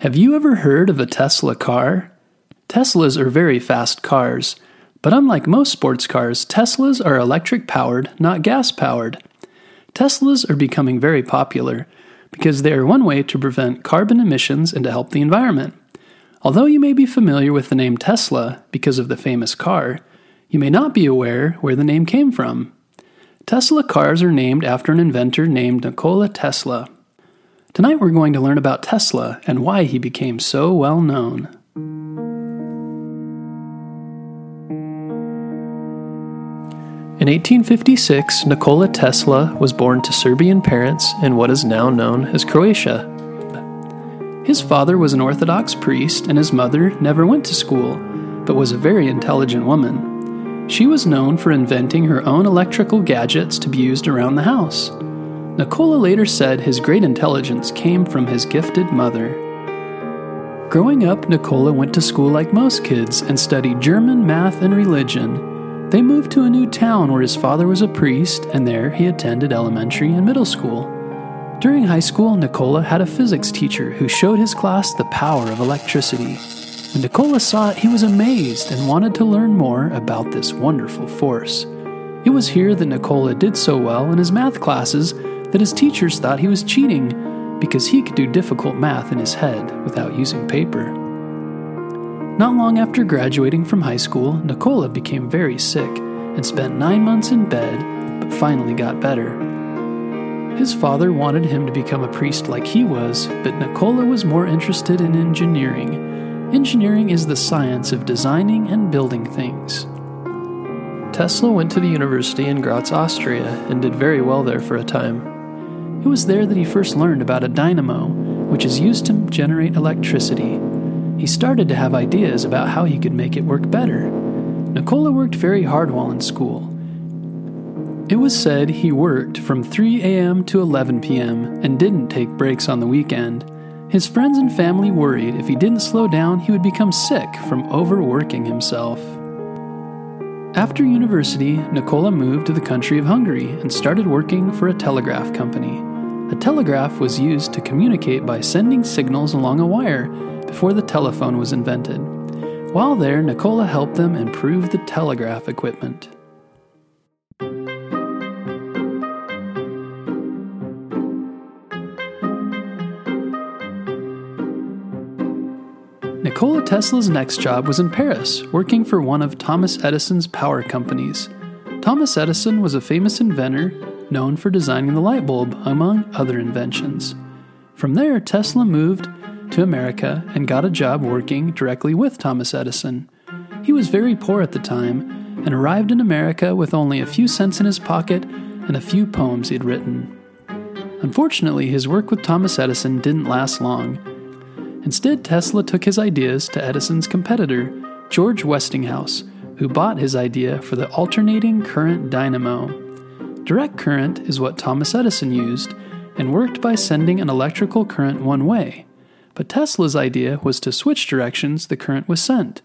Have you ever heard of a Tesla car? Teslas are very fast cars, but unlike most sports cars, Teslas are electric powered, not gas powered. Teslas are becoming very popular because they are one way to prevent carbon emissions and to help the environment. Although you may be familiar with the name Tesla because of the famous car, you may not be aware where the name came from. Tesla cars are named after an inventor named Nikola Tesla. Tonight we're going to learn about Tesla and why he became so well known. In 1856, Nikola Tesla was born to Serbian parents in what is now known as Croatia. His father was an Orthodox priest, and his mother never went to school, but was a very intelligent woman. She was known for inventing her own electrical gadgets to be used around the house. Nikola later said his great intelligence came from his gifted mother. Growing up, Nikola went to school like most kids and studied German, math, and religion. They moved to a new town where his father was a priest, and there he attended elementary and middle school. During high school, Nikola had a physics teacher who showed his class the power of electricity. When Nikola saw it, he was amazed and wanted to learn more about this wonderful force. It was here that Nikola did so well in his math classes that his teachers thought he was cheating because he could do difficult math in his head without using paper. Not long after graduating from high school, Nikola became very sick and spent nine months in bed, but finally got better. His father wanted him to become a priest like he was, but Nikola was more interested in engineering. Engineering is the science of designing and building things. Tesla went to the university in Graz, Austria, and did very well there for a time. It was there that he first learned about a dynamo, which is used to generate electricity. He started to have ideas about how he could make it work better. Nikola worked very hard while in school. It was said he worked from 3 a.m. to 11 p.m. and didn't take breaks on the weekend. His friends and family worried if he didn't slow down, he would become sick from overworking himself. After university, Nikola moved to the country of Hungary and started working for a telegraph company. A telegraph was used to communicate by sending signals along a wire before the telephone was invented. While there, Nikola helped them improve the telegraph equipment. Nikola Tesla's next job was in Paris, working for one of Thomas Edison's power companies. Thomas Edison was a famous inventor known for designing the light bulb, among other inventions. From there, Tesla moved to America and got a job working directly with Thomas Edison. He was very poor at the time and arrived in America with only a few cents in his pocket and a few poems he'd written. Unfortunately, his work with Thomas Edison didn't last long. Instead, Tesla took his ideas to Edison's competitor, George Westinghouse, who bought his idea for the alternating current dynamo. Direct current is what Thomas Edison used and worked by sending an electrical current one way. But Tesla's idea was to switch directions the current was sent.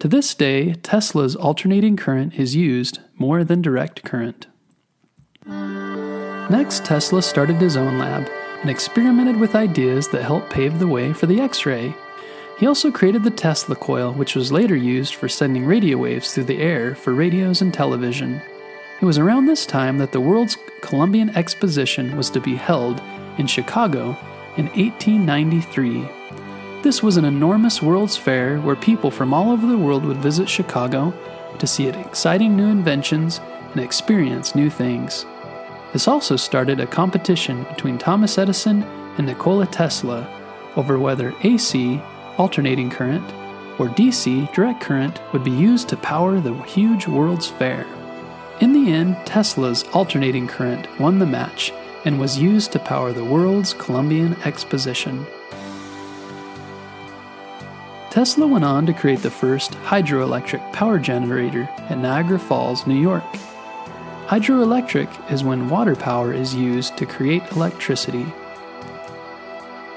To this day, Tesla's alternating current is used more than direct current. Next, Tesla started his own lab and experimented with ideas that helped pave the way for the X ray. He also created the Tesla coil, which was later used for sending radio waves through the air for radios and television. It was around this time that the World's Columbian Exposition was to be held in Chicago in 1893. This was an enormous World's Fair where people from all over the world would visit Chicago to see exciting new inventions and experience new things. This also started a competition between Thomas Edison and Nikola Tesla over whether AC, alternating current, or DC, direct current, would be used to power the huge World's Fair. In Tesla's alternating current won the match and was used to power the world's Columbian Exposition. Tesla went on to create the first hydroelectric power generator at Niagara Falls, New York. Hydroelectric is when water power is used to create electricity.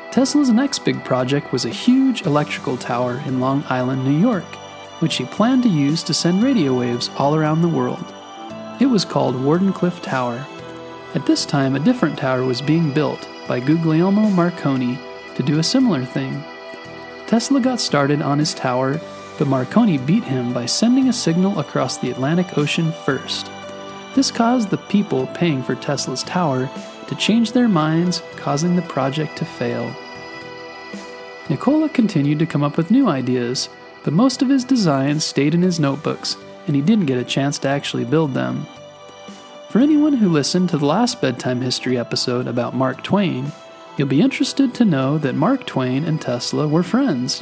Tesla's next big project was a huge electrical tower in Long Island, New York, which he planned to use to send radio waves all around the world. It was called Wardenclyffe Tower. At this time, a different tower was being built by Guglielmo Marconi to do a similar thing. Tesla got started on his tower, but Marconi beat him by sending a signal across the Atlantic Ocean first. This caused the people paying for Tesla's tower to change their minds, causing the project to fail. Nikola continued to come up with new ideas, but most of his designs stayed in his notebooks, and he didn't get a chance to actually build them. For anyone who listened to the last bedtime history episode about Mark Twain, you'll be interested to know that Mark Twain and Tesla were friends.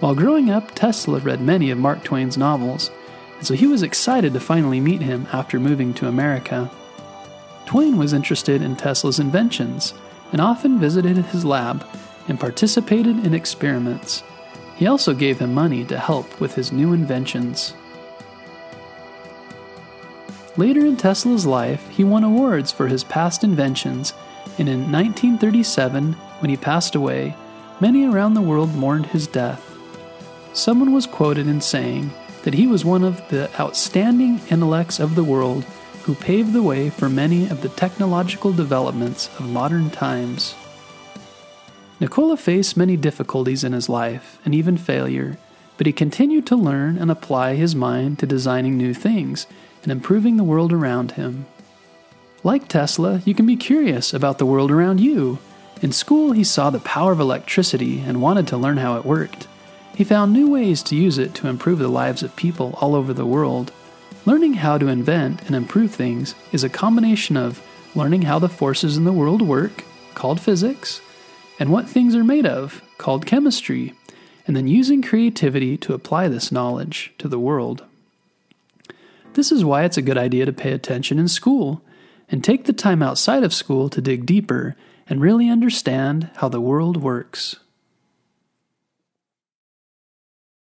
While growing up, Tesla read many of Mark Twain's novels, and so he was excited to finally meet him after moving to America. Twain was interested in Tesla's inventions and often visited his lab and participated in experiments. He also gave him money to help with his new inventions. Later in Tesla's life, he won awards for his past inventions, and in 1937, when he passed away, many around the world mourned his death. Someone was quoted in saying that he was one of the outstanding intellects of the world who paved the way for many of the technological developments of modern times. Nikola faced many difficulties in his life and even failure, but he continued to learn and apply his mind to designing new things and improving the world around him. Like Tesla, you can be curious about the world around you. In school, he saw the power of electricity and wanted to learn how it worked. He found new ways to use it to improve the lives of people all over the world. Learning how to invent and improve things is a combination of learning how the forces in the world work, called physics, and what things are made of, called chemistry, and then using creativity to apply this knowledge to the world. This is why it's a good idea to pay attention in school and take the time outside of school to dig deeper and really understand how the world works.